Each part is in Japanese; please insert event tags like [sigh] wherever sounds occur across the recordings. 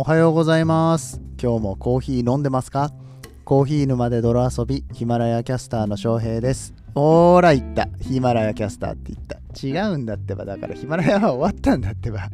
おはようございます。今日もコーヒー飲んでますか？コーヒー沼で泥遊びヒマラヤキャスターの翔平です。ほーら言った。ヒマラヤキャスターって言った。違うんだってば。だからヒマラヤは終わったんだってば。は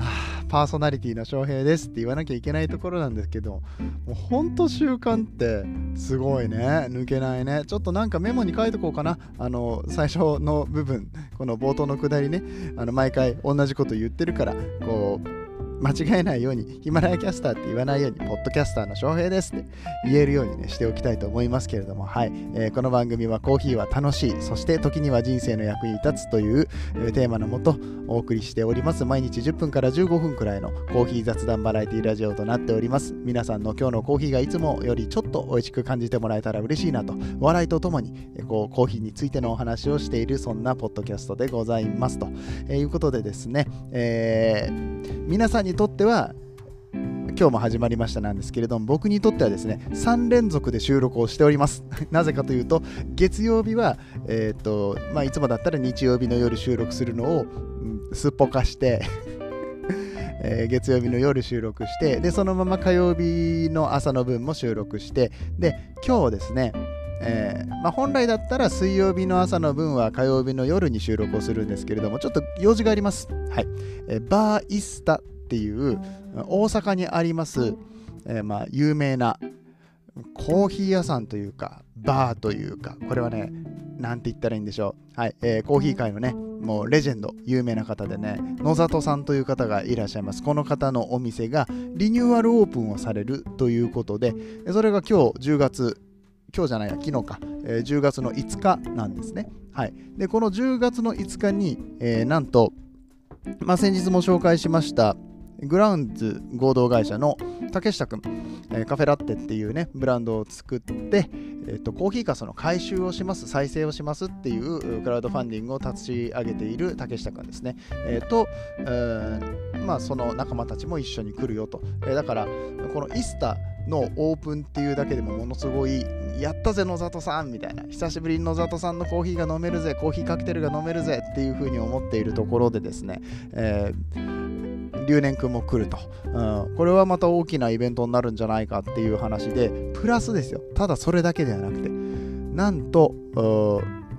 あパーソナリティの翔平ですって言わなきゃいけないところなんですけどもうほんと習慣ってすごいね。抜けないね。ちょっとなんかメモに書いとこうかな。あの最初の部分この冒頭のくだりね。あの毎回同じこと言ってるからこう間違えないように、ヒマラヤキャスターって言わないように、ポッドキャスターの翔平ですって言えるようにね、しておきたいと思いますけれども、はい。えーこの番組はコーヒーは楽しい、そして時には人生の役に立つという、えーテーマのもとお送りしております。毎日10分から15分くらいのコーヒー雑談バラエティラジオとなっております。皆さんの今日のコーヒーがいつもよりちょっと美味しく感じてもらえたら嬉しいなと、笑いとともに、えーこうコーヒーについてのお話をしている、そんなポッドキャストでございますと、えーいうことでですね、えー皆さんににとっては今日も始まりましたなんですけれども僕にとってはですね3連続で収録をしております。[laughs] なぜかというと月曜日は、えーとまあ、いつもだったら日曜日の夜収録するのを、うんすっぽかして [laughs] えー月曜日の夜収録してでそのまま火曜日の朝の分も収録してで今日ですねえーまあ、本来だったら水曜日の朝の分は火曜日の夜に収録をするんですけれどもちょっと用事があります、はい。えーバーイスタっていう大阪にあります、えーまあ、有名なコーヒー屋さんというかバーというかこれはねなんて言ったらいいんでしょう、はいえーコーヒー界のねもうレジェンド有名な方でね野里さんという方がいらっしゃいます。この方のお店がリニューアルオープンをされるということでそれが今日10月今日じゃないや昨日か、えー10月の5日なんですね。はい。でこの10月の5日に、えーなんとまあ、先日も紹介しましたグラウンズ合同会社の竹下くん、えーカフェラッテっていうねブランドを作って、えーとコーヒーかその回収をします再生をしますっていうクラウドファンディングを立ち上げている竹下くんですね、えーと、えーまあその仲間たちも一緒に来るよと、えーだからこのイスタのオープンっていうだけでもものすごいやったぜ野里さんみたいな。久しぶりに野里さんのコーヒーが飲めるぜコーヒーカクテルが飲めるぜっていう風に思っているところでですね、えー留年くんも来ると、うん、これはまた大きなイベントになるんじゃないかっていう話でプラスですよ。ただそれだけではなくて。なんと、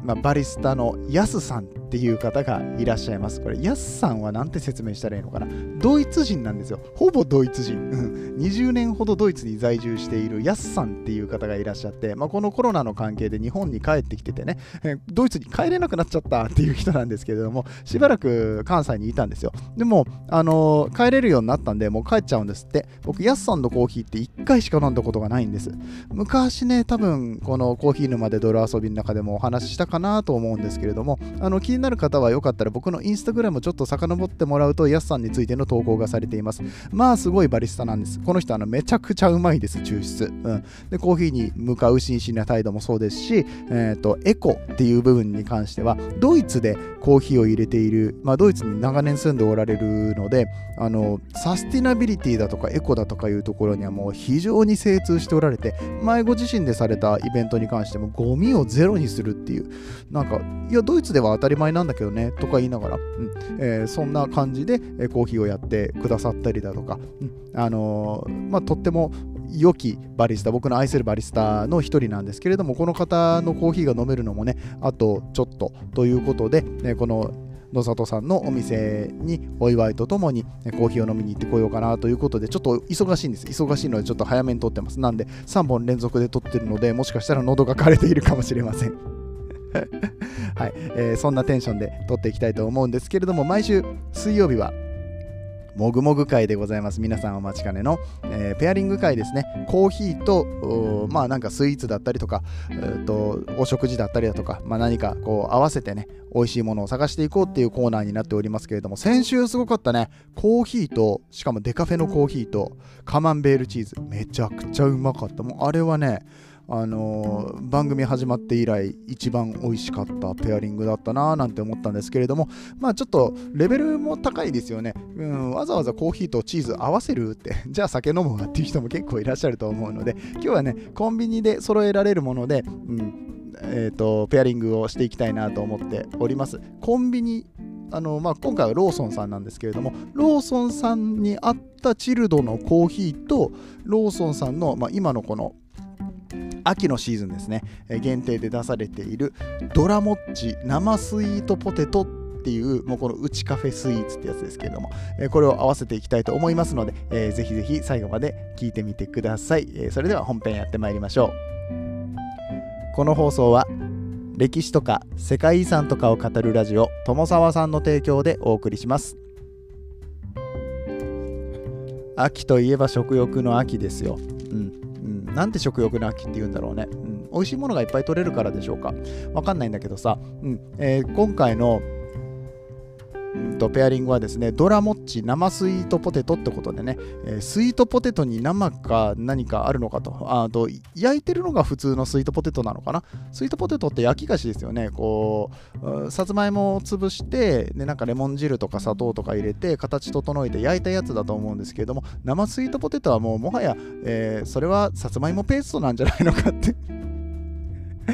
まあ、バリスタのヤスさんていう方がいらっしゃいます。これ、ヤスさんは何て説明したらいいのかな？ドイツ人なんですよ。ほぼドイツ人。20年ほどドイツに在住しているヤスさんっていう方がいらっしゃって、まあ、このコロナの関係で日本に帰ってきててね、えドイツに帰れなくなっちゃったっていう人なんですけれども、しばらく関西にいたんですよ。でも、あの帰れるようになったんで、もう帰っちゃうんですって。僕、ヤスさんのコーヒーって1回しか飲んだことがないんです。昔ね、多分このコーヒー沼で泥遊びの中でもお話ししたかなと思うんですけれども、あの気になる方はよかったら僕のインスタグラムちょっと遡ってもらうと、ヤスさんについての投稿がされています。まあ、すごいバリスタなんです。この人、あのめちゃくちゃうまいです、抽出。うん、で、コーヒーに向かう真摯な態度もそうですし、えー、とエコっていう部分に関しては、ドイツでコーヒーを入れている、まあ、ドイツに長年住んでおられるので、あのサスティナビリティだとかエコだとかいうところにはもう非常に精通しておられて前ご自身でされたイベントに関してもゴミをゼロにするっていうなんかいやドイツでは当たり前なんだけどねとか言いながら、うんえーそんな感じで、えコーヒーをやってくださったりだとか、うんあのーまあ、とっても良きバリスタ僕の愛するバリスタの一人なんですけれどもこの方のコーヒーが飲めるのもねあとちょっとということで、えこの野里さんのお店にお祝いとともにコーヒーを飲みに行ってこようかなということでちょっと忙しいんです。忙しいのでちょっと早めに撮ってます。なんで3本連続で撮ってるのでもしかしたら喉が枯れているかもしれません。はい、えーそんなテンションで撮っていきたいと思うんですけれども毎週水曜日はもぐもぐ会でございます。皆さんお待ちかねの、えーペアリング会ですね。コーヒーと、まあなんかスイーツだったりとか、えーとお食事だったりだとか、まあ何かこう合わせてね、美味しいものを探していこうっていうコーナーになっておりますけれども、先週すごかったね。コーヒーと、しかもデカフェのコーヒーと、カマンベールチーズ、めちゃくちゃうまかった。もうあれはね、あの番組始まって以来一番美味しかったペアリングだったなぁなんて思ったんですけれどもまあちょっとレベルも高いですよね、うん、わざわざコーヒーとチーズ合わせるって [laughs] じゃあ酒飲むわっていう人も結構いらっしゃると思うので今日はねコンビニで揃えられるもので、うんえー、とペアリングをしていきたいなと思っております。コンビニあのまあ、今回はローソンさんなんですけれどもローソンさんにあったチルドのコーヒーとローソンさんの、まあ、今のこの秋のシーズンですね、え限定で出されているドラモッチ生スイートポテトっていうもうこのうちカフェスイーツってやつですけれども、えこれを合わせていきたいと思いますので、えー、ぜひぜひ最後まで聞いてみてください、えそれでは本編やってまいりましょう。この放送は歴史とか世界遺産とかを語るラジオ友沢さんの提供でお送りします。秋といえば食欲の秋ですよ、うん、なんで食欲の秋って言うんだろうね、うん、美味しいものがいっぱい取れるからでしょうか。わかんないんだけどさ、うん。えー、今回のとペアリングはですねドラモッチ生スイートポテトってことでね、えー、スイートポテトに生か何かあるのかと。あと焼いてるのが普通のスイートポテトなのかな？スイートポテトって焼き菓子ですよね。こうさつまいもを潰してでなんかレモン汁とか砂糖とか入れて形整えて焼いたやつだと思うんですけれども生スイートポテトはもうもはや、えー、それはさつまいもペーストなんじゃないのかって。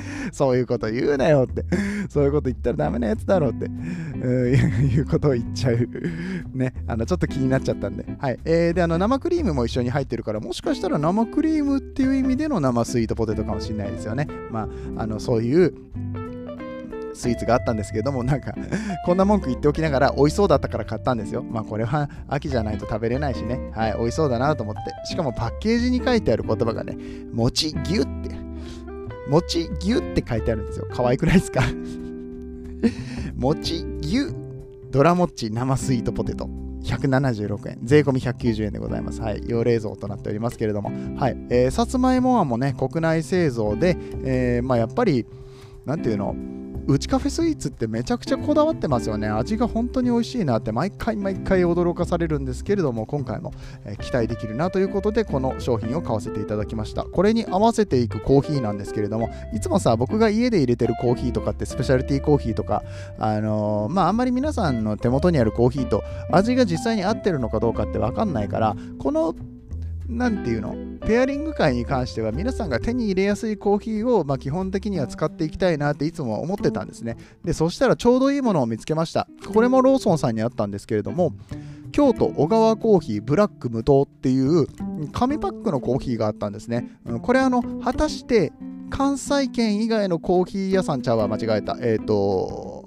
[laughs] そういうこと言うなよって、そういうこと言ったらダメなやつだろうって、いうことを言っちゃう。[laughs] ね、あの、ちょっと気になっちゃったんで。はい。えー、で、あの、生クリームも一緒に入ってるから、もしかしたら生クリームっていう意味での生スイートポテトかもしれないですよね。まあ、あの、そういう、スイーツがあったんですけども、なんかこんな文句言っておきながら、美味しそうだったから買ったんですよ。まあ、これは秋じゃないと食べれないしね。はい、美味しそうだなと思って。しかもパッケージに書いてある言葉がね、餅ぎゅって、餅牛って書いてあるんですよ。可愛くないですか？[laughs] 餅牛ドラモッチ生スイートポテト。176円、税込み190円でございます。はい、用冷蔵となっておりますけれども、はい、えー、さつまいもはもね、国内製造で、えー、まあ、やっぱり、なんていうの、うちカフェスイーツってめちゃくちゃこだわってますよね。味が本当に美味しいなって毎回毎回驚かされるんですけれども、今回も、え期待できるなということで、この商品を買わせていただきました。これに合わせていくコーヒーなんですけれども、いつもさ、僕が家で入れてるコーヒーとかってスペシャルティーコーヒーとか、あのー、まああんまり皆さんの手元にあるコーヒーと味が実際に合ってるのかどうかってわかんないから、このなんていうの？ペアリング会に関しては皆さんが手に入れやすいコーヒーを、まあ、基本的には使っていきたいなっていつも思ってたんですね。でそしたらちょうどいいものを見つけました。これもローソンさんにあったんですけれども京都小川コーヒーブラック無糖っていう紙パックのコーヒーがあったんですね、うんこれあの果たして関西圏以外のコーヒー屋さんちゃうわ間違えた。えっ、ー、と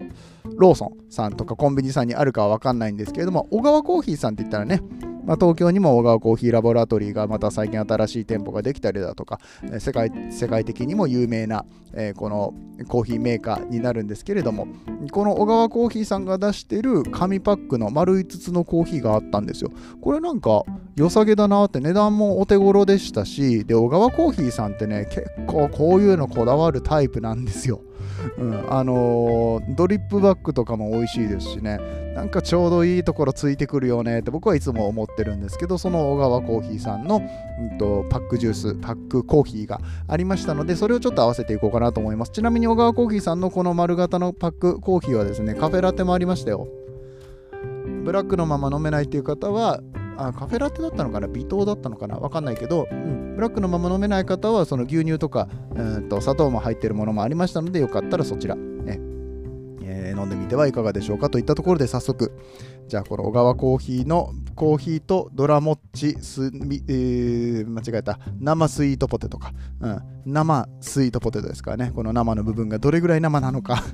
ローソンさんとかコンビニさんにあるかは分かんないんですけれども小川コーヒーさんって言ったらねまあ、東京にも小川コーヒーラボラトリーがまた最近新しい店舗ができたりだとか世界世界的にも有名な、えー、このコーヒーメーカーになるんですけれどもこの小川コーヒーさんが出してる紙パックの丸5つのコーヒーがあったんですよ。これなんか良さげだなって値段もお手頃でしたしで小川コーヒーさんってね結構こういうのこだわるタイプなんですよ。うん、あのー、ドリップバッグとかも美味しいですしね。なんかちょうどいいところついてくるよねって僕はいつも思ってるんですけどその小川コーヒーさんの、うんと、パックジュースパックコーヒーがありましたのでそれをちょっと合わせていこうかなと思います。ちなみに小川コーヒーさんのこの丸型のパックコーヒーはですねカフェラテもありましたよ。ブラックのまま飲めないっていう方はあカフェラテだったのかな？微糖だったのかな？わかんないけど、うん、ブラックのまま飲めない方はその牛乳とか、うんと砂糖も入ってるものもありましたのでよかったらそちら、ね。えー、飲んでみてはいかがでしょうかといったところで早速。じゃあこの小川コーヒーのコーヒーとドラモッチス、えー、間違えた。生スイートポテトか、うん、生スイートポテトですからね。この生の部分がどれぐらい生なのか。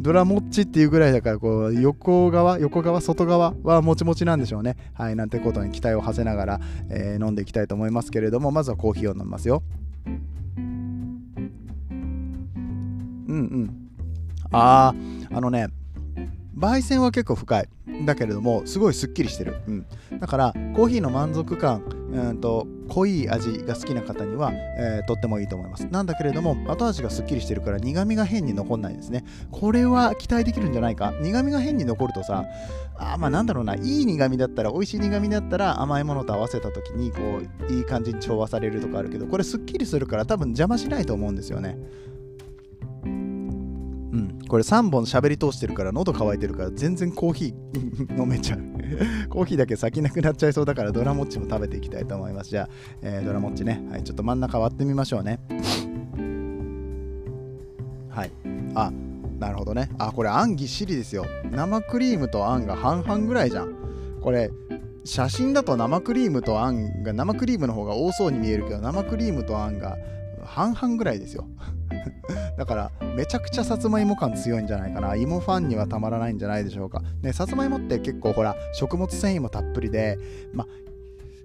ドラモッチっていうぐらいだからこう横側横側外側はもちもちなんでしょうね。はいなんてことに期待を馳せながら、えー、飲んでいきたいと思いますけれどもまずはコーヒーを飲みますよ。うんうん。あーあのね焙煎は結構深い。だけれどもすごいすっきりしてる、うん、だからコーヒーの満足感、うんと濃い味が好きな方には、えー、とってもいいと思います。なんだけれども後味がすっきりしてるから苦味が変に残んないですね。これは期待できるんじゃないか？苦味が変に残るとさあまあなんだろうな。いい苦味だったら美味しい苦味だったら甘いものと合わせた時にこういい感じに調和されるとかあるけどこれすっきりするから多分邪魔しないと思うんですよね、これ3本喋り通してるから喉乾いてるから全然コーヒー飲めちゃう。[laughs] コーヒーだけ先なくなっちゃいそうだからドラモッチも食べていきたいと思います。じゃあ、えー、ドラモッチね、はい、ちょっと真ん中割ってみましょうね。はい。あなるほどね。あこれあんぎっしりですよ。生クリームとあんが半々ぐらいじゃん。これ写真だと生クリームとあんが生クリームの方が多そうに見えるけど生クリームとあんが半々ぐらいですよ。[laughs] だからめちゃくちゃさつまいも感強いんじゃないかな。芋ファンにはたまらないんじゃないでしょうか。ねさつまいもって結構ほら食物繊維もたっぷりでま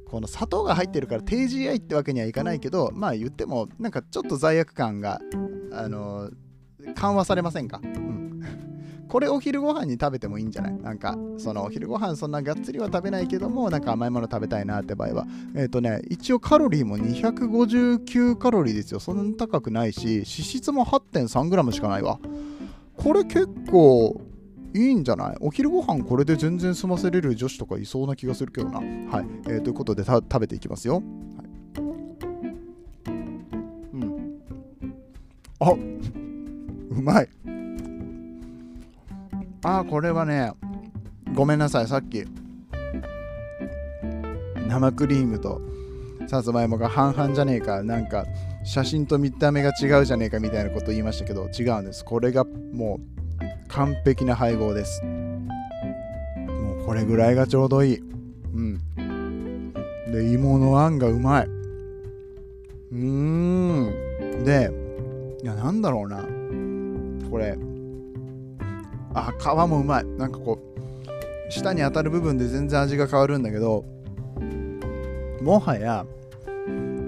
この砂糖が入ってるから低 GI ってわけにはいかないけどまあ言ってもなんかちょっと罪悪感があの緩和されませんか、うん、これお昼ご飯に食べてもいいんじゃない？なんかそのお昼ご飯そんながっつりは食べないけどもなんか甘いもの食べたいなって場合はえっ、ー、とね一応カロリーも259カロリーですよそんな高くないし脂質も 8.3g しかないわこれ結構いいんじゃない？お昼ご飯これで全然済ませれる女子とかいそうな気がするけどな。はい。えー、ということで食べていきますよ。はい、うん。あ [laughs] うまい。ああ、これはね、ごめんなさい、さっき、生クリームとさつまいもが半々じゃねえか、なんか、写真と見た目が違うじゃねえかみたいなこと言いましたけど、違うんです。これがもう、完璧な配合です。もうこれぐらいがちょうどいい。うん。で芋のあんがうまい。うーん。でいやなんだろうな。これあ皮もうまい。なんかこう舌に当たる部分で全然味が変わるんだけどもはや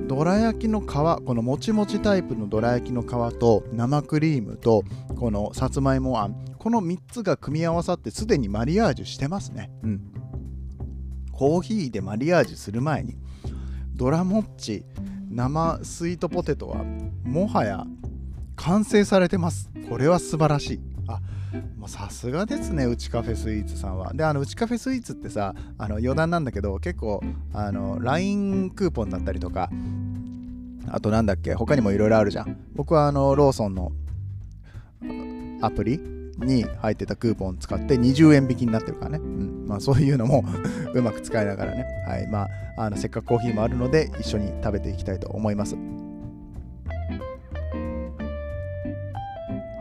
どら焼きの皮このもちもちタイプのどら焼きの皮と生クリームとこのさつまいもあんこの3つが組み合わさってすでにマリアージュしてますね。うん。コーヒーでマリアージュする前にドラモッチ生スイートポテトはもはや完成されてます。これは素晴らしい。さすがですねうちカフェスイーツさんは。であのうちカフェスイーツってさあの余談なんだけど結構あの LINE クーポンだったりとかあとなんだっけ他にもいろいろあるじゃん。僕はあのローソンのアプリに入ってたクーポン使って20円引きになってるからね、うん。まあ、そういうのも [laughs] うまく使いながらね、はい。まあ、あのせっかくコーヒーもあるので一緒に食べていきたいと思います。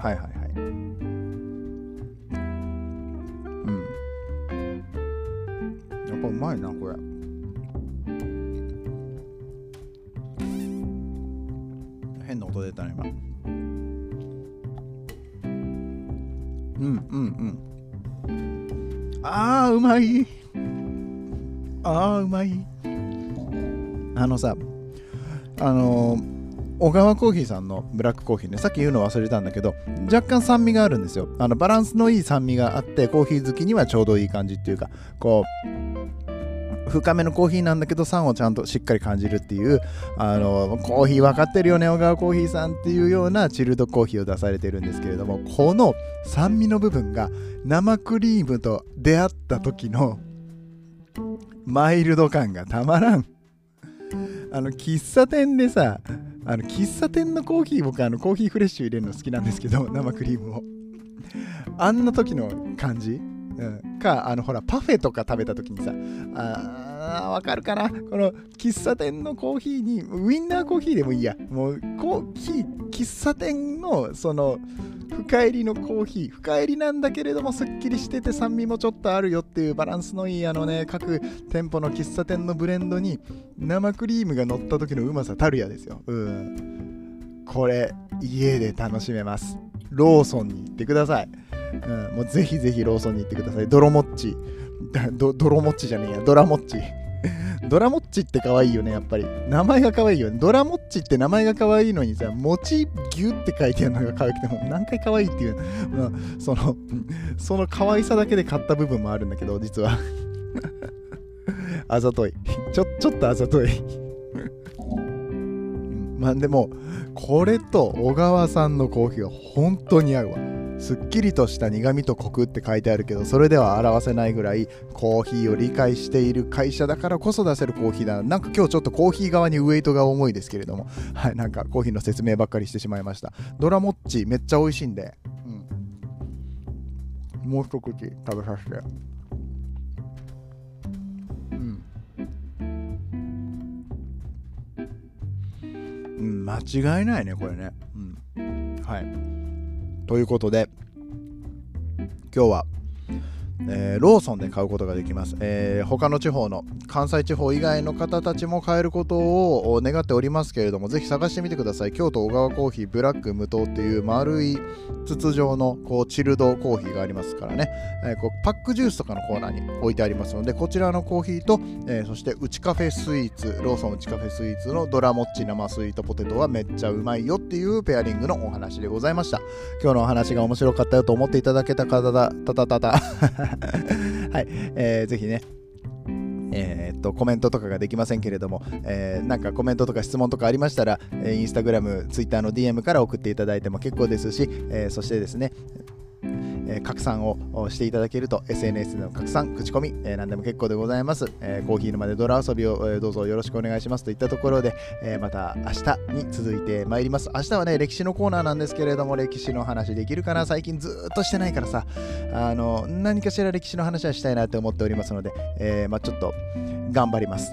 はいはい。まいなこれ。変な音出たね今。うんうんうん。あーうまい。あーうまい。あのさあのー小川コーヒーさんのブラックコーヒーね、さっき言うの忘れたんだけど、若干酸味があるんですよ。あのバランスのいい酸味があって、コーヒー好きにはちょうどいい感じっていうか、こう、深めのコーヒーなんだけど酸をちゃんとしっかり感じるっていうあのコーヒー分かってるよね小川コーヒーさんっていうようなチルドコーヒーを出されてるんですけれどもこの酸味の部分が生クリームと出会った時のマイルド感がたまらん。あの喫茶店でさあの喫茶店のコーヒー僕あのコーヒーフレッシュ入れるの好きなんですけど生クリームを。あんな時の感じ、うん、かあのほらパフェとか食べた時にさあわかるかな？この喫茶店のコーヒーにウインナーコーヒーでもいいや。もうコーヒー喫茶店のその深入りのコーヒー。深入りなんだけれどもすっきりしてて酸味もちょっとあるよっていうバランスのいいあのね各店舗の喫茶店のブレンドに生クリームが乗った時のうまさたるやですよ。うん。これ家で楽しめます。ローソンに行ってください、うん、もうぜひぜひローソンに行ってください泥もっちドロモッチじゃねえやドラモッチ [laughs] ドラモッチって可愛いよね、やっぱり。名前が可愛いよね。ドラモッチって名前が可愛いのにさ、餅ギュって書いてあるのが可愛くても、何回可愛いっていう、まあ、その、[laughs] その可愛さだけで買った部分もあるんだけど、実は。[laughs] あざとい。ちょ、ちょっとあざとい。まあでも、これと小川さんのコーヒーは本当に合うわ。すっきりとした苦味とコクって書いてあるけどそれでは表せないぐらいコーヒーを理解している会社だからこそ出せるコーヒーだな。んか今日ちょっとコーヒー側にウエイトが重いですけれども。[laughs] はいなんかコーヒーの説明ばっかりしてしまいました。ドラモッチめっちゃ美味しいんで、うん、もう一口食べさせて。うん。うん。間違いないねこれね。うん。はい。ということで今日はえー、ローソンで買うことができます、えー、他の地方の関西地方以外の方たちも買えることを願っておりますけれどもぜひ探してみてください。京都小川コーヒーブラック無糖っていう丸い筒状のこうチルドコーヒーがありますからね、えー、こうパックジュースとかのコーナーに置いてありますのでこちらのコーヒーと、えそしてうちカフェスイーツローソンうちカフェスイーツのドラモッチ生スイートポテトはめっちゃうまいよっていうペアリングのお話でございました。今日のお話が面白かったよと思っていただけた方だたたたた。[laughs] はい、えー、ぜひね、えー、っとコメントとかができませんけれども、えー、なんかコメントとか質問とかありましたら、えー、インスタグラム、ツイッターの DM から送っていただいても結構ですし、えー、そしてですね、え、拡散をしていただけると SNS での拡散、口コミ、え、何でも結構でございます、え、コーヒー沼で泥遊びを、どうぞよろしくお願いしますといったところで、え、また明日に続いてまいります。明日はね、歴史のコーナーなんですけれども、歴史の話できるかな最近ずっとしてないからさ、あの何かしら歴史の話はしたいなと思っておりますので、え、まあ、ちょっと頑張ります。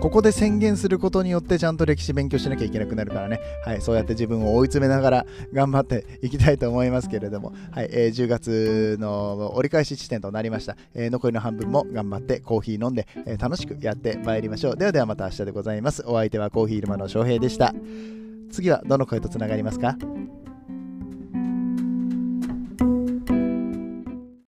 ここで宣言することによってちゃんと歴史勉強しなきゃいけなくなるからね、はい、そうやって自分を追い詰めながら頑張っていきたいと思いますけれども、はいえー、10月の折り返し地点となりました、えー、残りの半分も頑張ってコーヒー飲んで、えー、楽しくやってまいりましょう。ではではまた明日でございます。お相手はコーヒー沼の翔平でした。次はどの声とつながりますか？